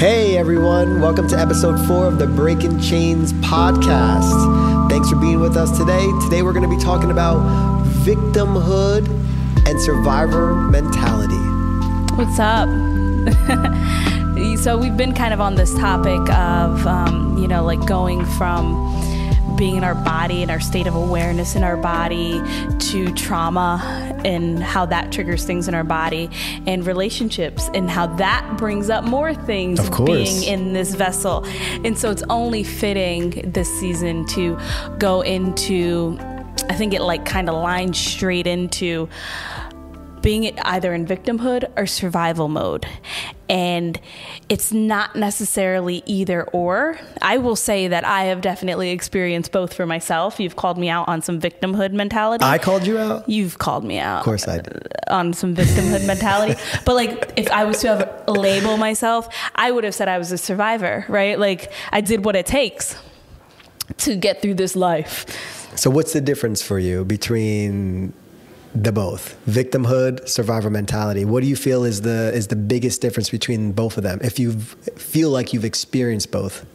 Hey everyone, welcome to episode four of the Breaking Chains podcast. Thanks for being with us today. Today we're going to be talking about victimhood and survivor mentality. What's up? so we've been kind of on this topic of, um, you know, like going from being in our body and our state of awareness in our body to trauma and how that triggers things in our body and relationships and how that brings up more things Of course. being in this vessel. And so it's only fitting this season to go into I think it like kind of lines straight into being either in victimhood or survival mode. And it's not necessarily either or. I will say that I have definitely experienced both for myself. You've called me out on some victimhood mentality. I called you out? You've called me out. Of course I did. Uh, on some victimhood mentality. But like, if I was to have a label myself, I would have said I was a survivor, right? Like, I did what it takes to get through this life. So, what's the difference for you between the both victimhood, survivor mentality? What do you feel is the is the biggest difference between both of them? If you feel like you've experienced both.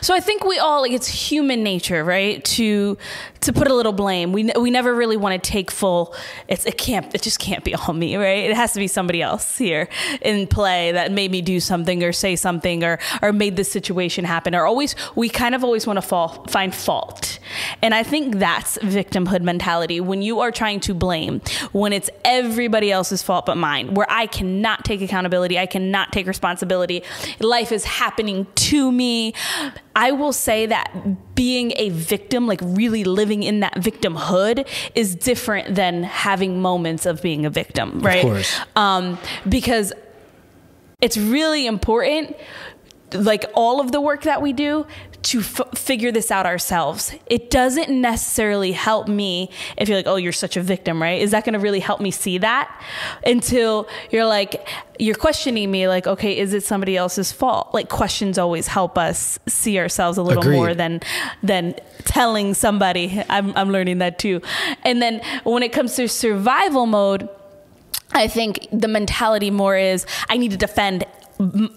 So I think we all like it's human nature, right? To to put a little blame. We we never really want to take full. It's it can't it just can't be all me, right? It has to be somebody else here in play that made me do something or say something or or made this situation happen. Or always we kind of always want to fall find fault, and I think that's victimhood mentality when you are trying to blame when it's everybody else's fault but mine, where I cannot take accountability, I cannot take responsibility. Life is happening to me. I will say that being a victim, like really living in that victimhood, is different than having moments of being a victim, right? course. Um, because it's really important, like all of the work that we do, to f- figure this out ourselves. It doesn't necessarily help me if you're like, oh, you're such a victim, right? Is that going to really help me see that? Until you're like, you're questioning me, like, okay, is it somebody else's fault? Like, questions always help us see ourselves a little Agreed. more than than telling somebody. I'm I'm learning that too. And then when it comes to survival mode. I think the mentality more is I need to defend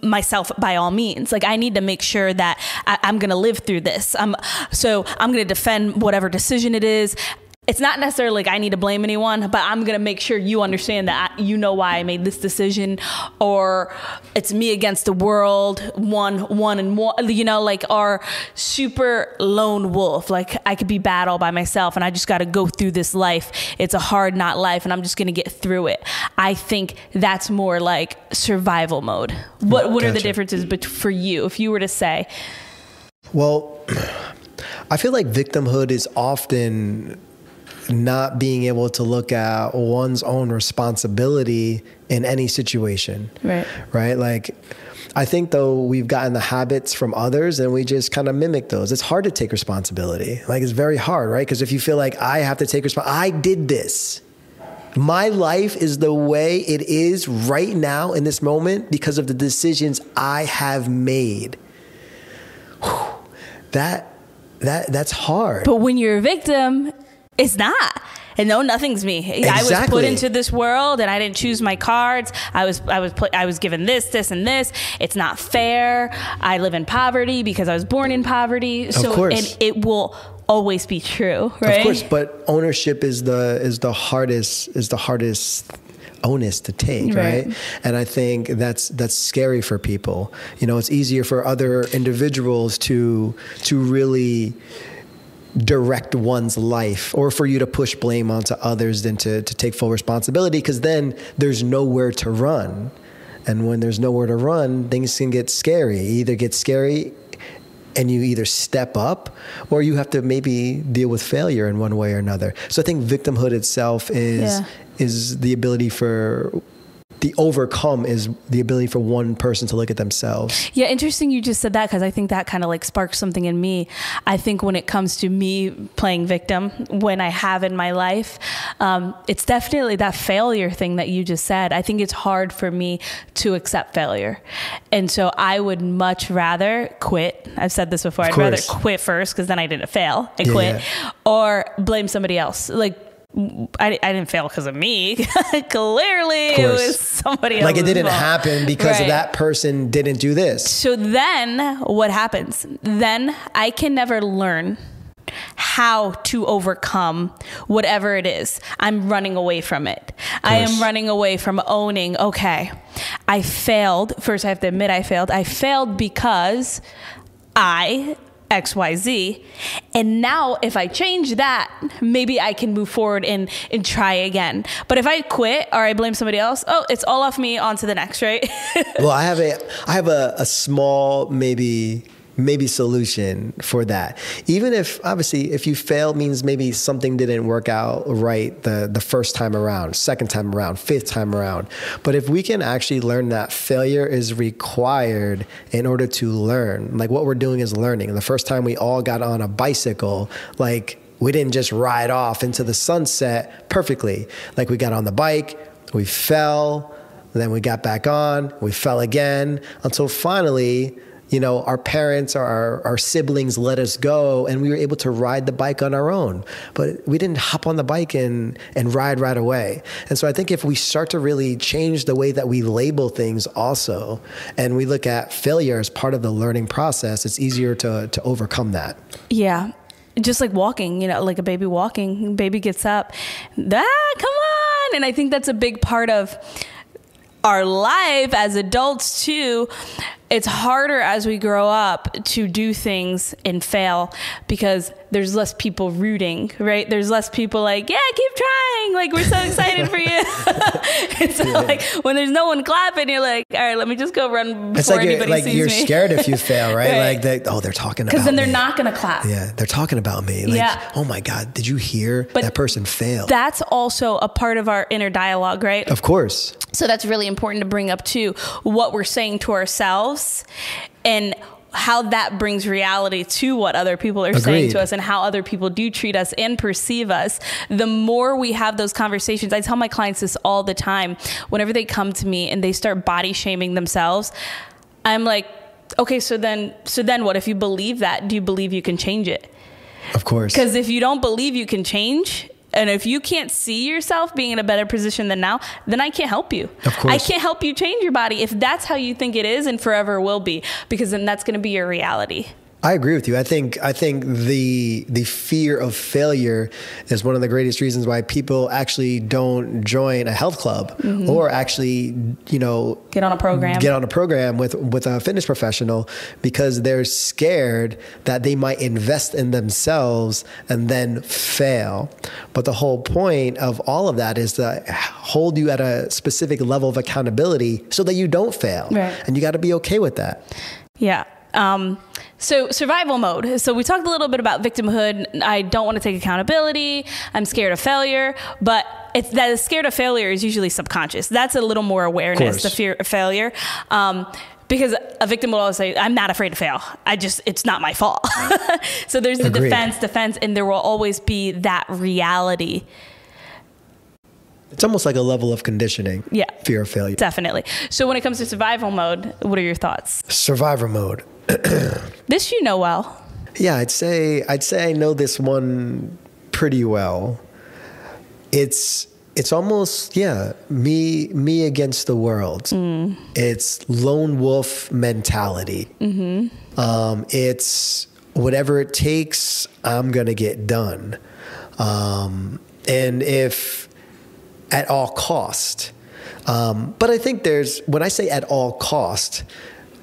myself by all means. Like I need to make sure that I, I'm going to live through this. Um, so I'm going to defend whatever decision it is. It's not necessarily like I need to blame anyone, but I'm going to make sure you understand that I, you know why I made this decision, or it's me against the world, one, one, and one. You know, like our super lone wolf. Like I could be bad all by myself, and I just got to go through this life. It's a hard not life, and I'm just going to get through it. I think that's more like survival mode. What What are the differences bet- for you if you were to say? Well, I feel like victimhood is often not being able to look at one's own responsibility in any situation. Right. Right? Like, I think though we've gotten the habits from others and we just kind of mimic those. It's hard to take responsibility. Like, it's very hard, right? Because if you feel like I have to take responsibility, I did this. My life is the way it is right now in this moment because of the decisions I have made. Whew. That that that's hard. But when you're a victim, it's not. And no, nothing's me. I was put into this world, and I didn't choose my cards. I was, I was, put, I was given this, this, and this. It's not fair. I live in poverty because I was born in poverty. So, course. and it will always be true, right? Of course, but ownership is the is the hardest is the hardest onus to take, right. Right. And I think that's that's scary for people. You know, it's easier for other individuals to to really direct one's life or for you to push blame onto others than to, to take full responsibility because then there's nowhere to run. And when there's nowhere to run, things can get scary. It either get scary and you either step up or you have to maybe deal with failure in one way or another. So I think victimhood itself is Yeah. is the ability for the overcome is the ability for one person to look at themselves. Yeah, interesting you just said that because I think that kind of like sparks something in me. I think when it comes to me playing victim, when I have in my life, um, it's definitely that failure thing that you just said. I think it's hard for me to accept failure. And so I would much rather quit. I've said this before. I'd rather course. quit first because then I didn't fail. I Yeah, quit. yeah. Or blame somebody else. Like, I, I didn't fail because of me. Clearly, it was somebody else. like it didn't happen because Right. that person didn't do this. So then what happens? Then I can never learn how to overcome whatever it is. I'm running away from it. I am running away from owning, okay, I failed. First, I have to admit I failed. I failed because I. XYZ. And now if I change that, maybe I can move forward and, and try again. But if I quit or I blame somebody else, oh, it's all off me, on to the next, right? well, I have a I have a, a small maybe maybe solution for that. Even if obviously if you fail means maybe something didn't work out right the the first time around, second time around, fifth time around. But if we can actually learn that failure is required in order to learn, like what we're doing is learning. The first time we all got on a bicycle, like we didn't just ride off into the sunset perfectly. Like we got on the bike, we fell, then we got back on, we fell again until finally, you know, our parents or our, our siblings let us go and we were able to ride the bike on our own. But we didn't hop on the bike and, and ride right away. And so I think if we start to really change the way that we label things also, and we look at failure as part of the learning process, it's easier to, to overcome that. Yeah. Just like walking, you know, like a baby walking, baby gets up, ah, come on. And I think that's a big part of our life as adults too. It's harder as we grow up to do things and fail because there's less people rooting, right? There's less people like, yeah, keep trying. Like, we're so excited for you. and so, like, when there's no one clapping, you're like, all right, let me just go run before It's like you're, anybody like sees you're me. scared if you fail, right? Right. Like, they, oh, they're talking about Because then they're me. not going to clap. Yeah, they're talking about me. Like, Yeah. oh my God, did you hear But that person failed? That's also a part of our inner dialogue, right? of course. So that's really important to bring up too. What we're saying to ourselves and how that brings reality to what other people are saying to us and how other people do treat us and perceive us. The more we have those conversations, I tell my clients this all the time. Whenever they come to me and they start body shaming themselves, I'm like, okay, so then, so then what? If you believe that, do you believe you can change it? Of course. Because if you don't believe you can change, and if you can't see yourself being in a better position than now, then I can't help you. Of course. I can't help you change your body if that's how you think it is and forever will be, because then that's going to be your reality. I agree with you. I think I think the the fear of failure is one of the greatest reasons why people actually don't join a health club mm-hmm. or actually, you know, Get on a program. get on a program with with a fitness professional because they're scared that they might invest in themselves and then fail. But the whole point of all of that is to hold you at a specific level of accountability so that you don't fail. Right. And you got to be okay with that. Yeah. Um, so survival mode. So we talked a little bit about victimhood. I don't want to take accountability. I'm scared of failure, but it's that scared of failure is usually subconscious. That's a little more awareness, the fear of failure. Um, because a victim will always say, I'm not afraid to fail. I just, it's not my fault. so there's the Agreed. defense, defense, and there will always be that reality. It's almost like a level of conditioning. Yeah. Fear of failure. Definitely. So when it comes to survival mode, what are your thoughts? Survivor mode. This you know well. Yeah, I'd say I'd say I know this one pretty well. It's it's almost yeah me me against the world. It's lone wolf mentality. Um, it's whatever it takes. I'm gonna get done. Um, and if at all cost. Um, but I think there's when I say at all cost,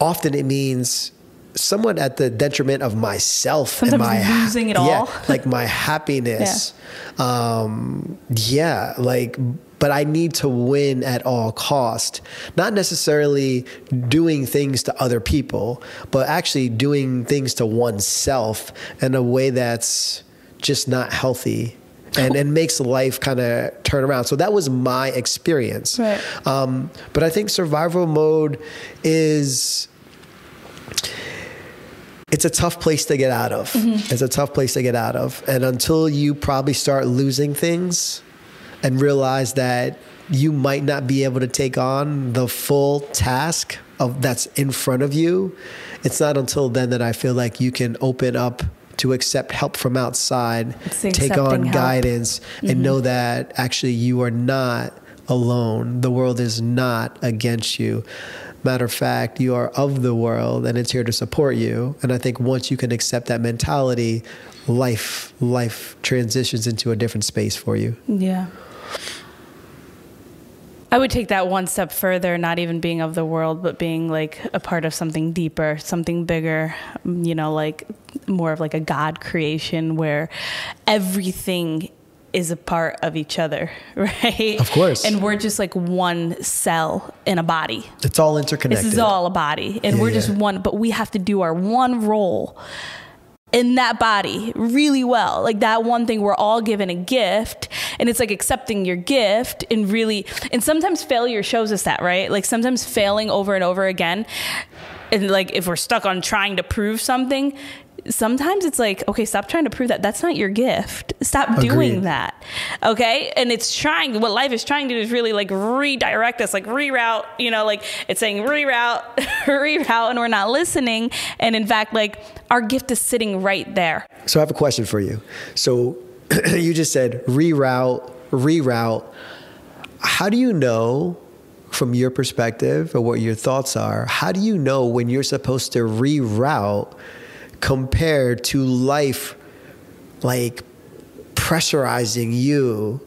often it means somewhat at the detriment of myself and Sometimes my losing it yeah, all. like my happiness. Um, yeah, like but I need to win at all cost. Not necessarily doing things to other people, but actually doing things to oneself in a way that's just not healthy and, and makes life kind of turn around. So that was my experience. Right. Um, but I think survival mode is it's a tough place to get out of. It's a tough place to get out of. And until you probably start losing things and realize that you might not be able to take on the full task of that's in front of you, it's not until then that I feel like you can open up to accept help from outside, take on help. guidance, and know that actually you are not alone. The world is not against you. Matter of fact, you are of the world and it's here to support you. And I think once you can accept that mentality, life life transitions into a different space for you. Yeah. I would take that one step further, not even being of the world, but being like a part of something deeper, something bigger, you know, like more of like a God creation where everything is a part of each other, right? Of course. And we're just like one cell in a body. It's all interconnected. This is all a body, and Yeah, we're just yeah. one. But we have to do our one role in that body really well. Like that one thing, we're all given a gift, and it's like accepting your gift and really. And sometimes failure shows us that, right? Like sometimes failing over and over again, and like if we're stuck on trying to prove something. Sometimes it's like, okay, stop trying to prove that. That's not your gift. Stop doing that. Okay. And it's trying, what life is trying to do is really like redirect us, like reroute, you know, like it's saying reroute, reroute, and we're not listening. And in fact, like our gift is sitting right there. So I have a question for you. So you just said reroute, reroute. How do you know from your perspective or what your thoughts are, how do you know when you're supposed to reroute compared to life like pressurizing you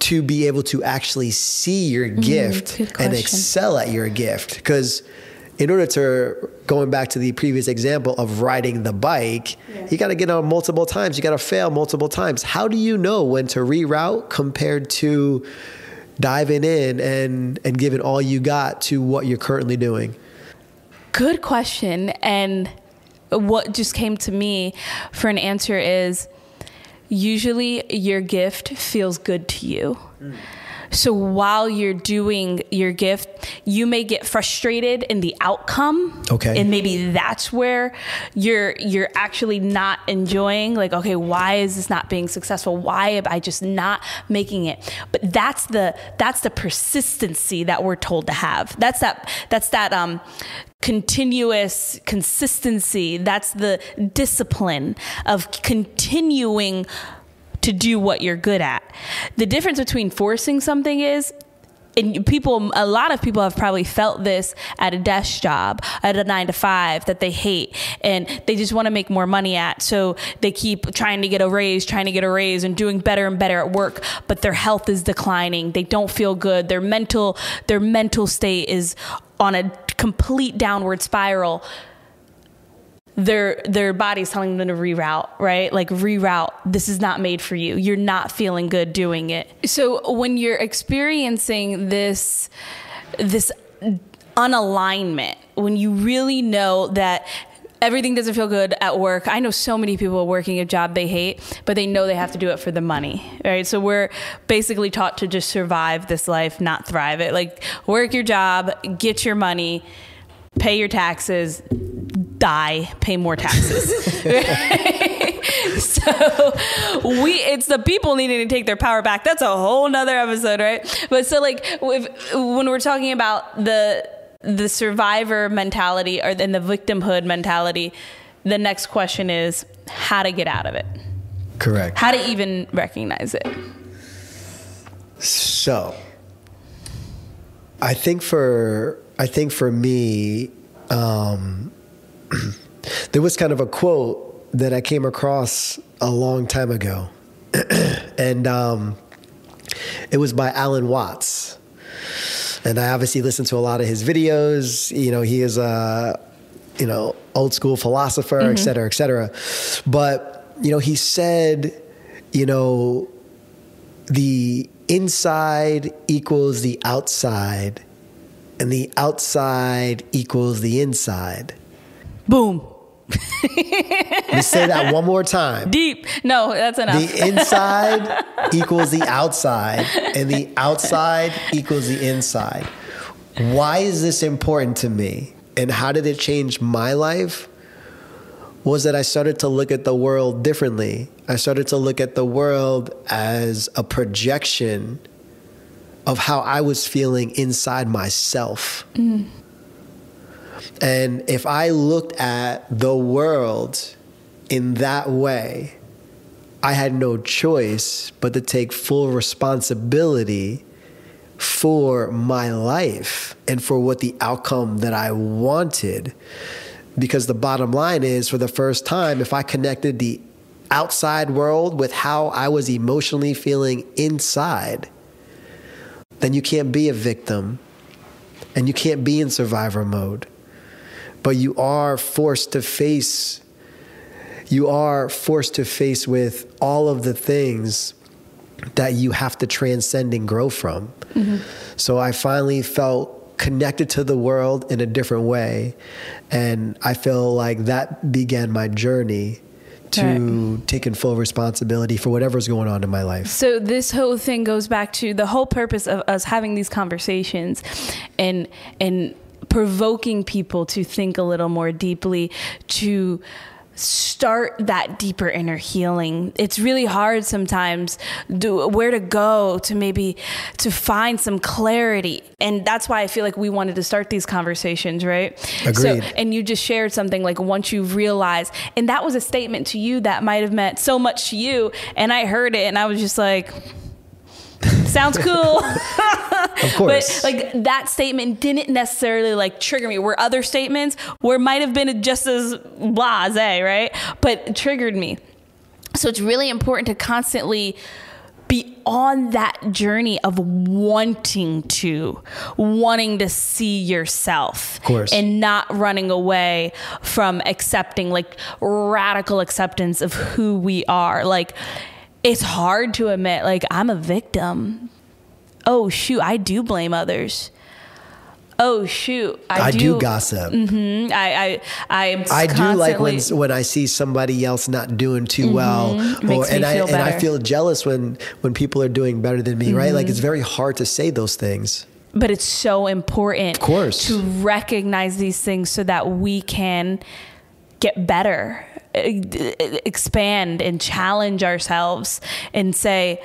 to be able to actually see your mm, gift good and excel at your gift. Because in order to going back to the previous example of riding the bike you got to get on multiple times you got to fail multiple times. How do you know when to reroute compared to diving in and and giving all you got to what you're currently doing? Good question. And what just came to me for an answer is usually your gift feels good to you. So while you're doing your gift, you may get frustrated in the outcome. Okay. And maybe that's where you're you're actually not enjoying like okay, why is this not being successful? Why am I just not making it? But that's the that's the persistency that we're told to have. That's that that's that um continuous consistency. That's the discipline of continuing to do what you're good at. The difference between forcing something is and people a lot of people have probably felt this at a desk job at a 9 to 5 that they hate and they just want to make more money at so they keep trying to get a raise trying to get a raise and doing better and better at work but their health is declining they don't feel good their mental their mental state is on a complete downward spiral their their body's telling them to reroute, right? Like reroute. This is not made for you. You're not feeling good doing it. So when you're experiencing this this unalignment, when you really know that everything doesn't feel good at work. I know so many people working a job they hate, but they know they have to do it for the money, right? So we're basically taught to just survive this life, not thrive it. Like work your job, get your money, pay your taxes, die, pay more taxes. so we it's the people needing to take their power back. That's a whole nother episode, right? But so like if, when we're talking about the the survivor mentality or then the victimhood mentality, the next question is how to get out of it. correct How to even recognize it. So, I think for I think for me, um, there was kind of a quote that I came across a long time ago, and um, it was by Alan Watts. And I obviously listen to a lot of his videos. You know, he is a you know old school philosopher, et mm-hmm. cetera, et cetera. But you know, he said, you know, the inside equals the outside, and the outside equals the inside. Boom. Let me say that one more time. Deep. No, that's enough. The inside equals the outside, and the outside equals the inside. Why is this important to me? And how did it change my life? Was that I started to look at the world differently. I started to look at the world as a projection of how I was feeling inside myself. Mm. And if I looked at the world in that way, I had no choice but to take full responsibility for my life and for what the outcome that I wanted. Because the bottom line is, for the first time, if I connected the outside world with how I was emotionally feeling inside, then you can't be a victim and you can't be in survivor mode. But you are forced to face you are forced to face with all of the things that you have to transcend and grow from. Mm-hmm. So I finally felt connected to the world in a different way. And I feel like that began my journey to right. taking full responsibility for whatever's going on in my life. So this whole thing goes back to the whole purpose of us having these conversations and and provoking people to think a little more deeply to start that deeper inner healing. It's really hard sometimes do where to go to maybe to find some clarity. And that's why I feel like we wanted to start these conversations, right? Agreed. So and you just shared something like once you realize and that was a statement to you that might have meant so much to you and I heard it and I was just like sounds cool. of course. But like that statement didn't necessarily like trigger me. Where other statements where might have been just as blase, right? But triggered me. So it's really important to constantly be on that journey of wanting to, wanting to see yourself. Of course. And not running away from accepting, like radical acceptance of who we are. Like, it's hard to admit like I'm a victim. Oh shoot, I do blame others. Oh shoot, I, I do, do, gossip. Mm-hmm. I I I, I do like when when I see somebody else not doing too mm-hmm. well, or, and I and I feel jealous when when people are doing better than me. Mm-hmm. Right? Like it's very hard to say those things. But it's so important, of course, to recognize these things so that we can get better expand and challenge ourselves and say,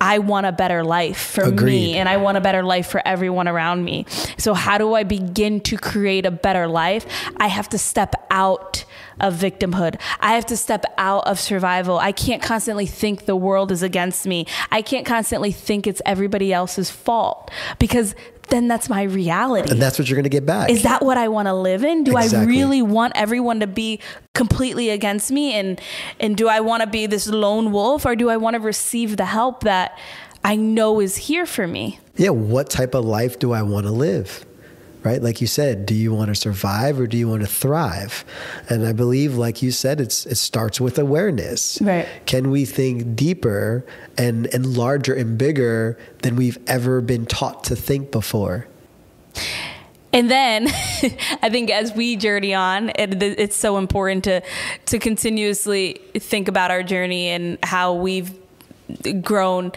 I want a better life for Agreed. me and I want a better life for everyone around me. So, how do I begin to create a better life? I have to step out of victimhood. I have to step out of survival. I can't constantly think the world is against me. I can't constantly think it's everybody else's fault because then that's my reality. And that's what you're going to get back. Is that what I want to live in? Do exactly. I really want everyone to be completely against me and and do I want to be this lone wolf or do I want to receive the help that I know is here for me? Yeah, what type of life do I want to live? Right? Like you said, do you want to survive or do you want to thrive? And I believe, like you said, it's it starts with awareness. Right. Can we think deeper and and larger and bigger than we've ever been taught to think before? And then I think as we journey on, it, it's so important to to continuously think about our journey and how we've grown.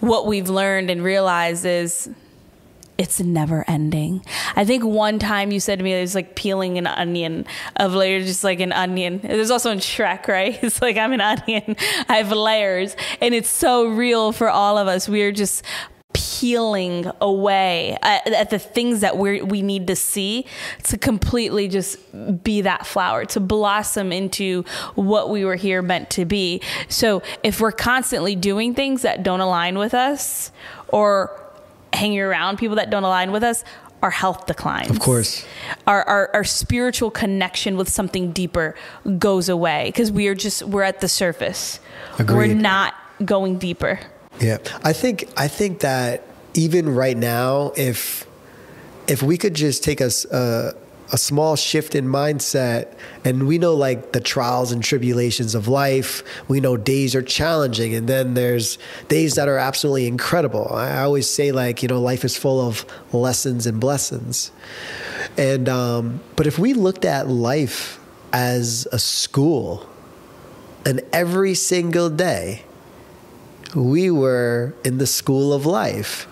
What we've learned and realized is it's never ending. I think one time you said to me it was like peeling an onion of layers, just like an onion. There's also in Shrek, right? It's like I'm an onion. I have layers, and it's so real for all of us. We are just peeling away at, at the things that we we need to see to completely just be that flower to blossom into what we were here meant to be. So if we're constantly doing things that don't align with us or hanging around people that don't align with us, our health declines. Of course. Our, our, our spiritual connection with something deeper goes away because we are just, we're at the surface. Agreed. We're not going deeper. Yeah. I think, I think that even right now, if, if we could just take us, uh, a small shift in mindset. And we know like the trials and tribulations of life. We know days are challenging and then there's days that are absolutely incredible. I always say like you know life is full of lessons and blessings. And um, but if we looked at life as a school and every single day we were in the school of life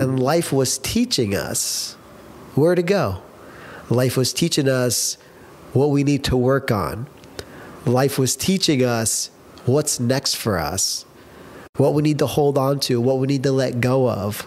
and life was teaching us where to go Life was teaching us what we need to work on. Life was teaching us what's next for us, what we need to hold on to, what we need to let go of,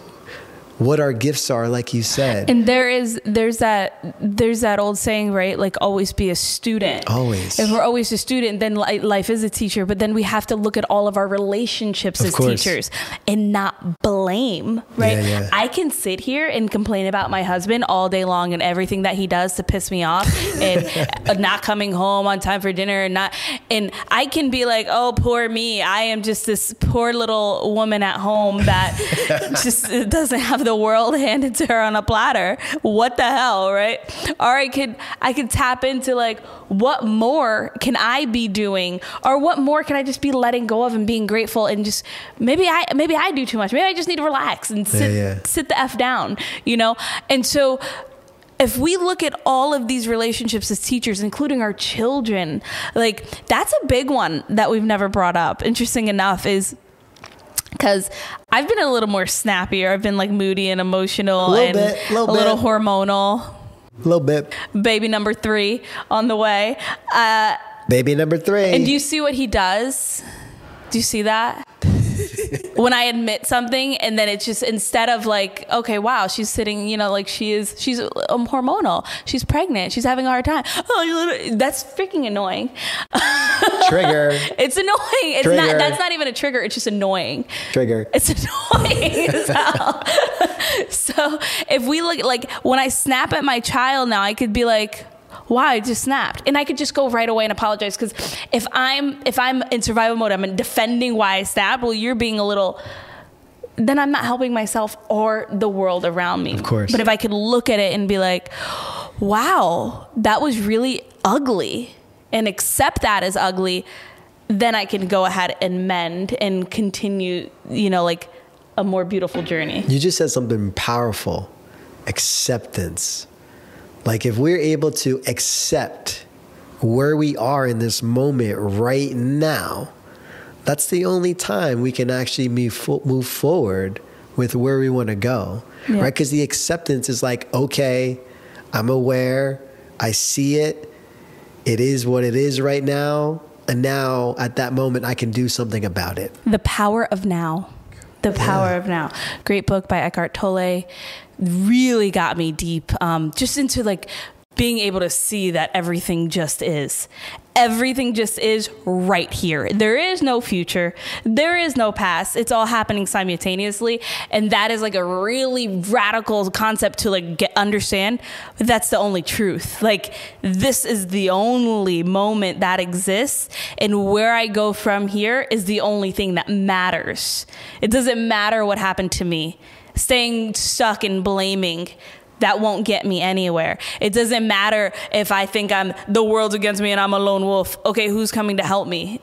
what our gifts are, like you said. And there is there's that there's that old saying, right? Like always be a student. Always. If we're always a student, then life is a teacher. But then we have to look at all of our relationships Of as course. teachers and not blame, right? Yeah, yeah. I can sit here and complain about my husband all day long and everything that he does to piss me off and uh, not coming home on time for dinner and not and I can be like, "Oh, poor me. I am just this poor little woman at home that just uh, doesn't have the world handed to her on a platter. What the hell, right? Or I could I could tap into like what more can I be doing or what more can I just be letting go of and being grateful and just maybe I maybe I do too much. Maybe I just need to relax and sit yeah. sit the f down, you know? And so if we look at all of these relationships as teachers, including our children, like that's a big one that we've never brought up. Interesting enough is because I've been a little more snappier. I've been like moody and emotional and bit, little a little bit. hormonal. A little bit. Baby number three on the way. Uh, Baby number three. and do you see what he does? Do you see that? When I admit something, and then it's just instead of like, okay, wow, she's sitting, you know, like she is, she's um, hormonal, she's pregnant, she's having a hard time. Oh, that's freaking annoying. Trigger. It's annoying. It's Trigger. not. That's not even a trigger. It's just annoying. Trigger. It's annoying as hell. so if we look like when I snap at my child now, I could be like, "Wow, I just snapped," and I could just go right away and apologize because if I'm if I'm in survival mode, I'm defending why I snapped. Well, you're being a little. Then I'm not helping myself or the world around me. Of course. But if I could look at it and be like, "Wow, that was really ugly," and accept that as ugly, then I can go ahead and mend and continue, you know, like a more beautiful journey. You just said something powerful acceptance. Like, if we're able to accept where we are in this moment right now, that's the only time we can actually move, move forward with where we want to go. Yeah. Right? Because the acceptance is like, okay, I'm aware, I see it, it is what it is right now. And now at that moment, I can do something about it. The Power of Now. The Power Yeah. of Now. Great book by Eckhart Tolle. Really got me deep, um, just into like being able to see that everything just is. Everything just is right here. There is no future. There is no past. It's all happening simultaneously, and that is like a really radical concept to like get understand. That's the only truth. Like this is the only moment that exists, and where I go from here is the only thing that matters. It doesn't matter what happened to me. Staying stuck and blaming that won't get me anywhere. It doesn't matter if I think I'm the world's against me and I'm a lone wolf. Okay, who's coming to help me?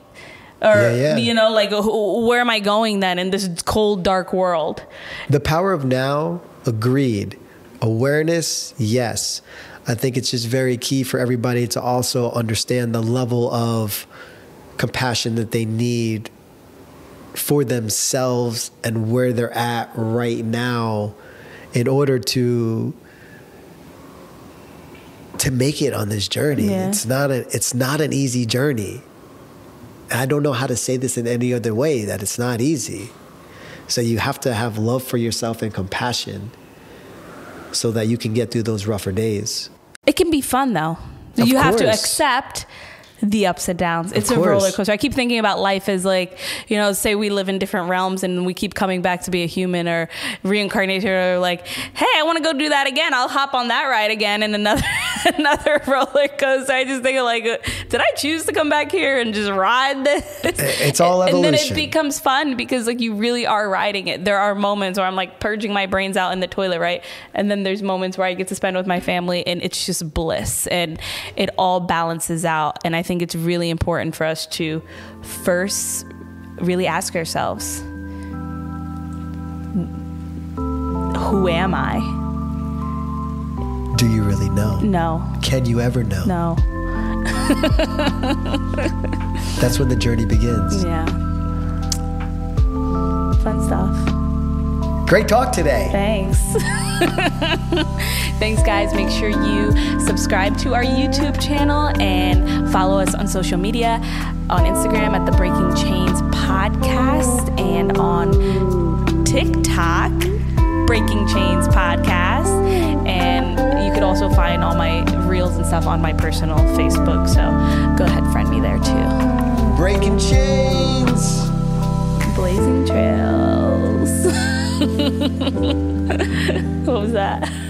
Or Yeah, yeah. you know, like who, where am I going then in this cold, dark world? The power of now, agreed. Awareness, yes. I think it's just very key for everybody to also understand the level of compassion that they need for themselves and where they're at right now in order to to make it on this journey. Yeah. It's not a it's not an easy journey. I don't know how to say this in any other way that it's not easy. So you have to have love for yourself and compassion so that you can get through those rougher days. It can be fun though. Of you have to accept the ups and downs. It's a roller coaster. I keep thinking about life as like, you know, say we live in different realms and we keep coming back to be a human or reincarnation or like, hey, I want to go do that again. I'll hop on that ride again in another another roller coaster. I just think of like, did I choose to come back here and just ride this? It's all evolution. And then it becomes fun because like you really are riding it. There are moments where I'm like purging my brains out in the toilet, right? And then there's moments where I get to spend with my family and it's just bliss and it all balances out. And I think it's really important for us to first really ask ourselves, who am I? Do you really know? No, Can you ever know? no, That's when the journey begins. yeah. Fun stuff. Great talk today. Thanks. Thanks, guys. Make sure you subscribe to our YouTube channel and follow us on social media on Instagram at the Breaking Chains Podcast and on TikTok Breaking Chains podcast. And you could also find all my reels and stuff on my personal Facebook. So go ahead, friend me there too. Breaking chains. Blazing Trails. that?